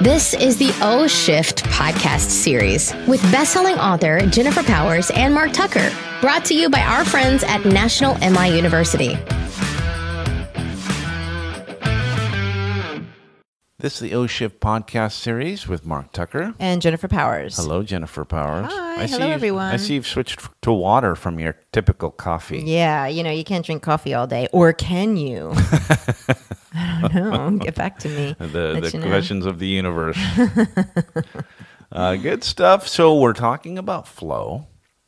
This is the O Shift podcast series with best-selling author Jennifer Powers and Mark Tucker, brought to you by our friends at National MI University. This is the O Shift podcast series with Mark Tucker. and Jennifer Powers. Hello, Jennifer Powers. Hi, see hello, you've- everyone. I see you've switched to water from your typical coffee. Yeah, you know, you can't drink coffee all day, or can you? Know. Get back to me. The, the you know. questions of the universe. uh, good stuff. So we're talking about flow,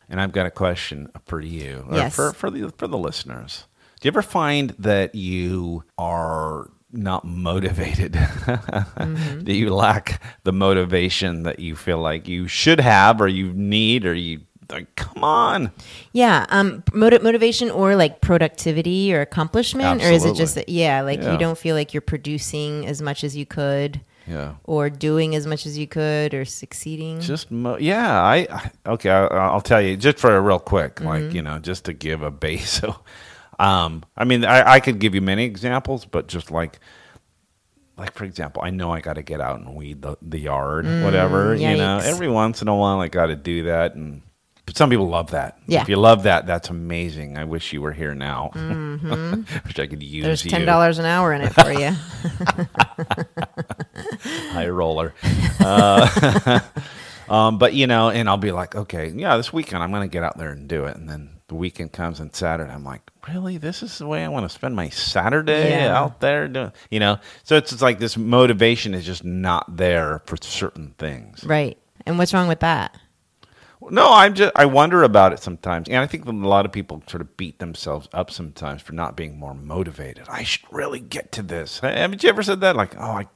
and I've got a question for you, Yes. for for the for the listeners. Do you ever find that you are not motivated? Mm-hmm. that you lack the motivation that you feel like you should have, or you need, or you like? Come on. Yeah, um, motiv- motivation or like productivity or accomplishment, or is it just that, yeah, like Yeah. you don't feel like you're producing as much as you could, Yeah. or doing as much as you could, or succeeding? Just mo- yeah, I I- okay. I, I'll tell you just for a real quick, Mm-hmm. like you know, just to give a base. So, um, I mean, I, I could give you many examples, but just like, like for example, I know I got to get out and weed the, the yard, whatever. You know, Mm, every once in a while I got to do that, and some people love that. Yeah. if you love that, that's amazing. I wish you were here now. wish I could use Mm-hmm. There's ten dollars an hour in it for you. high roller. Uh, um, but you know, and I'll be like, okay, yeah, this weekend I'm going to get out there and do it. And then the weekend comes and Saturday, I'm like, really, this is the way I want to spend my Saturday Yeah. out there doing, you know? So it's just like this motivation is just not there for certain things. right. And what's wrong with that? No, I'm just I wonder about it sometimes, and I think a lot of people sort of beat themselves up sometimes for not being more motivated. I should really get to this. Haven't you ever said that? Like, oh, I,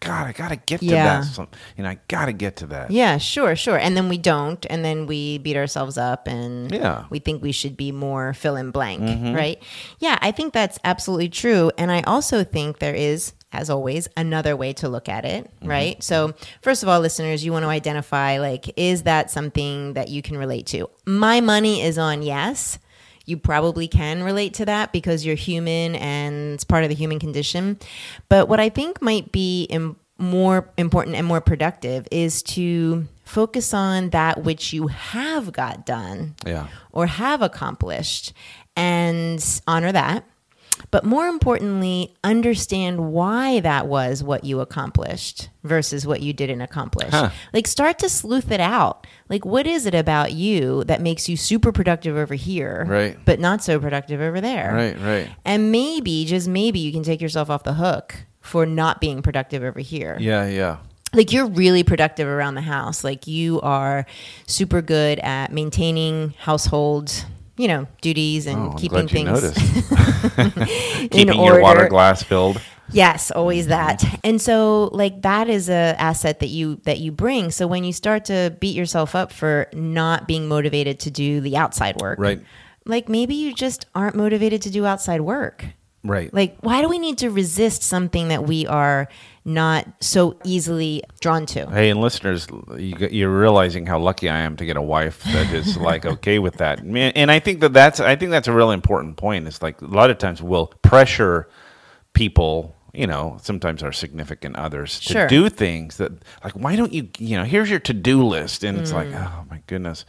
God, I gotta get to Yeah. that. Some, you know, I gotta get to that. Yeah, sure, sure. And then we don't, and then we beat ourselves up and Yeah. Mm-hmm. we think we should be more fill in blank, right? Yeah, I think that's absolutely true. And I also think there is, as always, another way to look at it, Mm-hmm. right? So, first of all, listeners, you want to identify like, is that something that you can relate to? My money is on yes. You probably can relate to that because you're human and it's part of the human condition. But what I think might be im- more important and more productive is to focus on that which you have got done Yeah. or have accomplished and honor that. But more importantly, understand why that was what you accomplished versus what you didn't accomplish. Huh. Like, start to sleuth it out. Like, what is it about you that makes you super productive over here, Right. but not so productive over there? Right, right. And maybe, just maybe, you can take yourself off the hook for not being productive over here Yeah, yeah. like you're really productive around the house like you are super good at maintaining household you know duties and Oh, keeping things noticed. in Keeping order your water glass filled. yes always mm-hmm. that and so like that is a asset that you that you bring so when you start to beat yourself up for not being motivated to do the outside work Right. like maybe you just aren't motivated to do outside work Right. like, why do we need to resist something that we are not so easily drawn to? Hey, and listeners, you, you're realizing how lucky I am to get a wife that is like okay with that. And I think that that's I think that's a really important point. It's like a lot of times we'll pressure people, you know, sometimes our significant others to Sure. do things that like why don't you, you know, here's your to-do list and it's like, Mm. oh my goodness.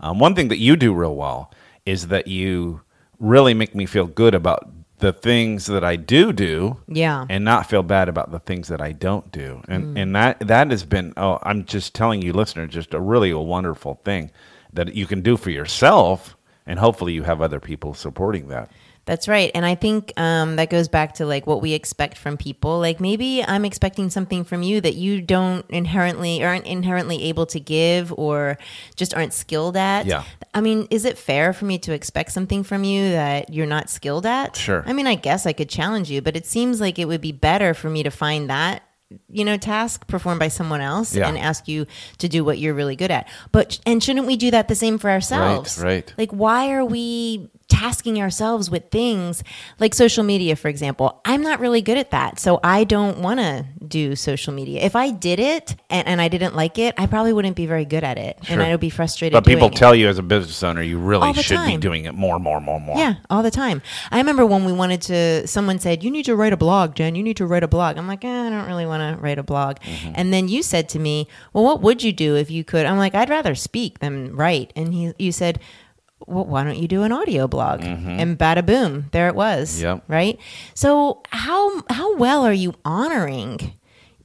Um, one thing that you do real well is that you really make me feel good about the things that I do do Yeah. and not feel bad about the things that I don't do. Mm. And and that that has been oh I'm just telling you listener just a really a wonderful thing that you can do for yourself and hopefully you have other people supporting that. That's right. And I think um, that goes back to like what we expect from people. Like maybe I'm expecting something from you that you don't inherently aren't inherently able to give or just aren't skilled at. Yeah. I mean, is it fair for me to expect something from you that you're not skilled at? Sure. I mean, I guess I could challenge you, but it seems like it would be better for me to find that you know task performed by someone else Yeah. and ask you to do what you're really good at but and shouldn't we do that the same for ourselves right. like why are we tasking ourselves with things like social media for example i'm not really good at that so i don't want to do social media. If I did it and, and I didn't like it, I probably wouldn't be very good at it, and I would be frustrated. But people doing it. tell you as a business owner, you really should be doing it more, more, more, more. Yeah, all the time. I remember when we wanted to, someone said, You need to write a blog, Jen. You need to write a blog. I'm like, eh, I don't really want to write a blog. Mm-hmm. And then you said to me, Well, what would you do if you could? I'm like, I'd rather speak than write. And he, you said, well, why don't you do an audio blog? And bada boom, there it was. Mm-hmm. Yep. Right. So how how well are you honoring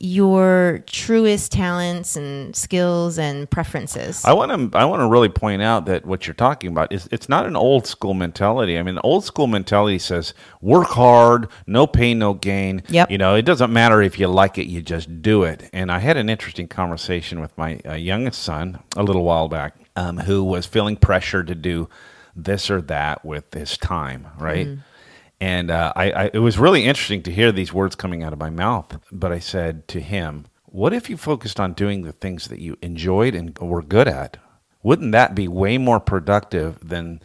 your truest talents and skills and preferences? I want to I want to really point out that what you're talking about is it's not an old school mentality. I mean, old school mentality says work hard, no pain, no gain. Yep. You know, it doesn't matter if you like it, you just do it. And I had an interesting conversation with my uh, youngest son a little while back, um, who was feeling pressure to do this or that with his time, right? And uh, I, I, it was really interesting to hear these words coming out of my mouth. But I said to him, "What if you focused on doing the things that you enjoyed and were good at? Wouldn't that be way more productive than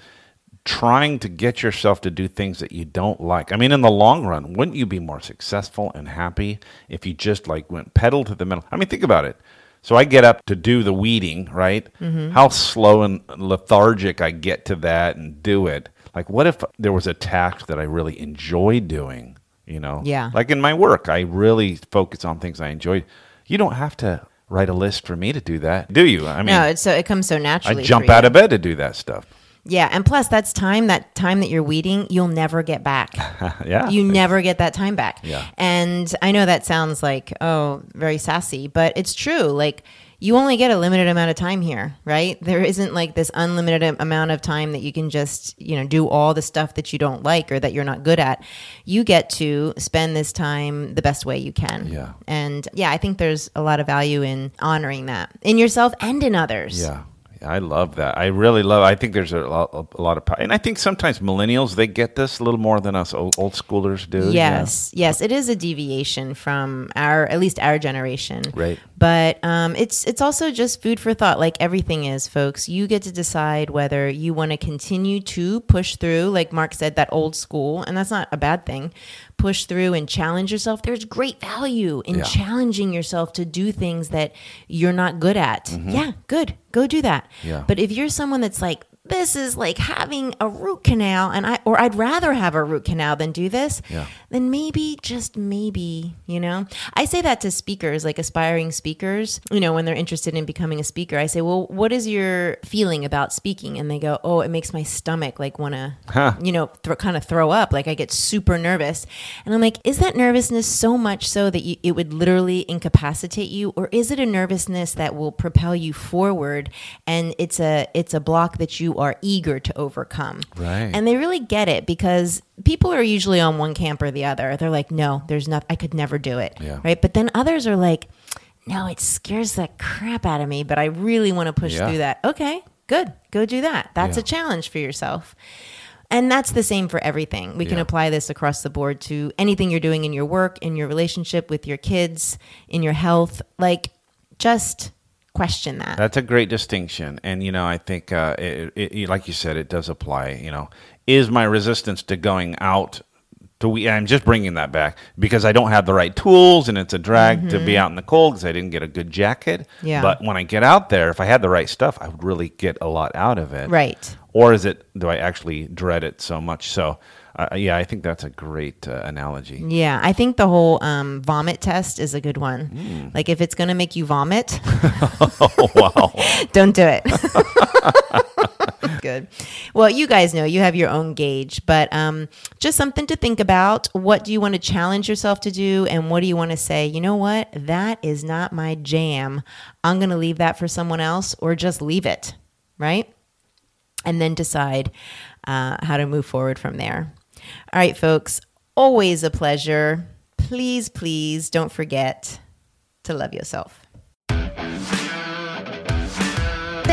trying to get yourself to do things that you don't like? I mean, in the long run, wouldn't you be more successful and happy if you just like went pedal to the metal? I mean, think about it." So I get up to do the weeding, right? Mm-hmm. How slow and lethargic I get to that and do it. Like, what if there was a task that I really enjoy doing? You know, Yeah. Like in my work, I really focus on things I enjoy. You don't have to write a list for me to do that, do you? I mean, no, it's so it comes so naturally. I jump out of bed to do that stuff. Yeah, and plus that's time that time that you're weeding, you'll never get back. yeah, You never get that time back. Yeah. And I know that sounds like, oh, very sassy, but it's true. Like you only get a limited amount of time here, right? There isn't like this unlimited amount of time that you can just, you know, do all the stuff that you don't like or that you're not good at. You get to spend this time the best way you can. Yeah. And yeah, I think there's a lot of value in honoring that in yourself and in others. Yeah. I love that. I really love. I think there's a lot, a lot of, power. and I think sometimes millennials they get this a little more than us old, old schoolers do. yeah. Yes, yes, it is a deviation from our, at least our generation. Right. But um, it's it's also just food for thought, like everything is, folks. You get to decide whether you want to continue to push through, like Mark said, that old school, and that's not a bad thing. Push through and challenge yourself. There's great value in Yeah. challenging yourself to do things that you're not good at. Yeah, good. Go do that. Mm-hmm. Yeah. But if you're someone that's like, this is like having a root canal, and I, or I'd rather have a root canal than do this, Yeah. then maybe, just maybe, you know, I say that to speakers, like aspiring speakers, you know, when they're interested in becoming a speaker, I say, well, what is your feeling about speaking? And they go, oh, it makes my stomach like want to, Huh. you know, th- kind of throw up. Like I get super nervous. And I'm like, is that nervousness so much so that you, it would literally incapacitate you? Or is it a nervousness that will propel you forward? And it's a, it's a block that you are eager to overcome. Right. And they really get it because people are usually on one camp or the other. They're like, no, there's not, I could never do it. Yeah. Right. But then others are like, no, it scares the crap out of me, but I really want to push Yeah. through that. Okay, good. Go do that. That's Yeah. a challenge for yourself. And that's the same for everything. We can apply this across the board to anything you're doing in your work, in your relationship with your kids, in your health. Like, just question that. That's a great distinction, and you know, I think, uh, it, it, like you said, it does apply. You know, is my resistance to going out to we? I'm just bringing that back because I don't have the right tools, and it's a drag to be out in the cold because I didn't get a good jacket. Mm-hmm. Yeah. But when I get out there, if I had the right stuff, I would really get a lot out of it. Right. Or is it? Do I actually dread it so much? So, uh, yeah, I think that's a great uh, analogy. Yeah, I think the whole um, vomit test is a good one. Hmm. Like, if it's going to make you vomit, oh wow! don't do it. Good. Well, you guys know you have your own gauge, but um, just something to think about. What do you want to challenge yourself to do? And what do you want to say, you know what? That is not my jam. I'm going to leave that for someone else or just leave it, right? And then decide uh, how to move forward from there. All right, folks, always a pleasure. Please, please don't forget to love yourself.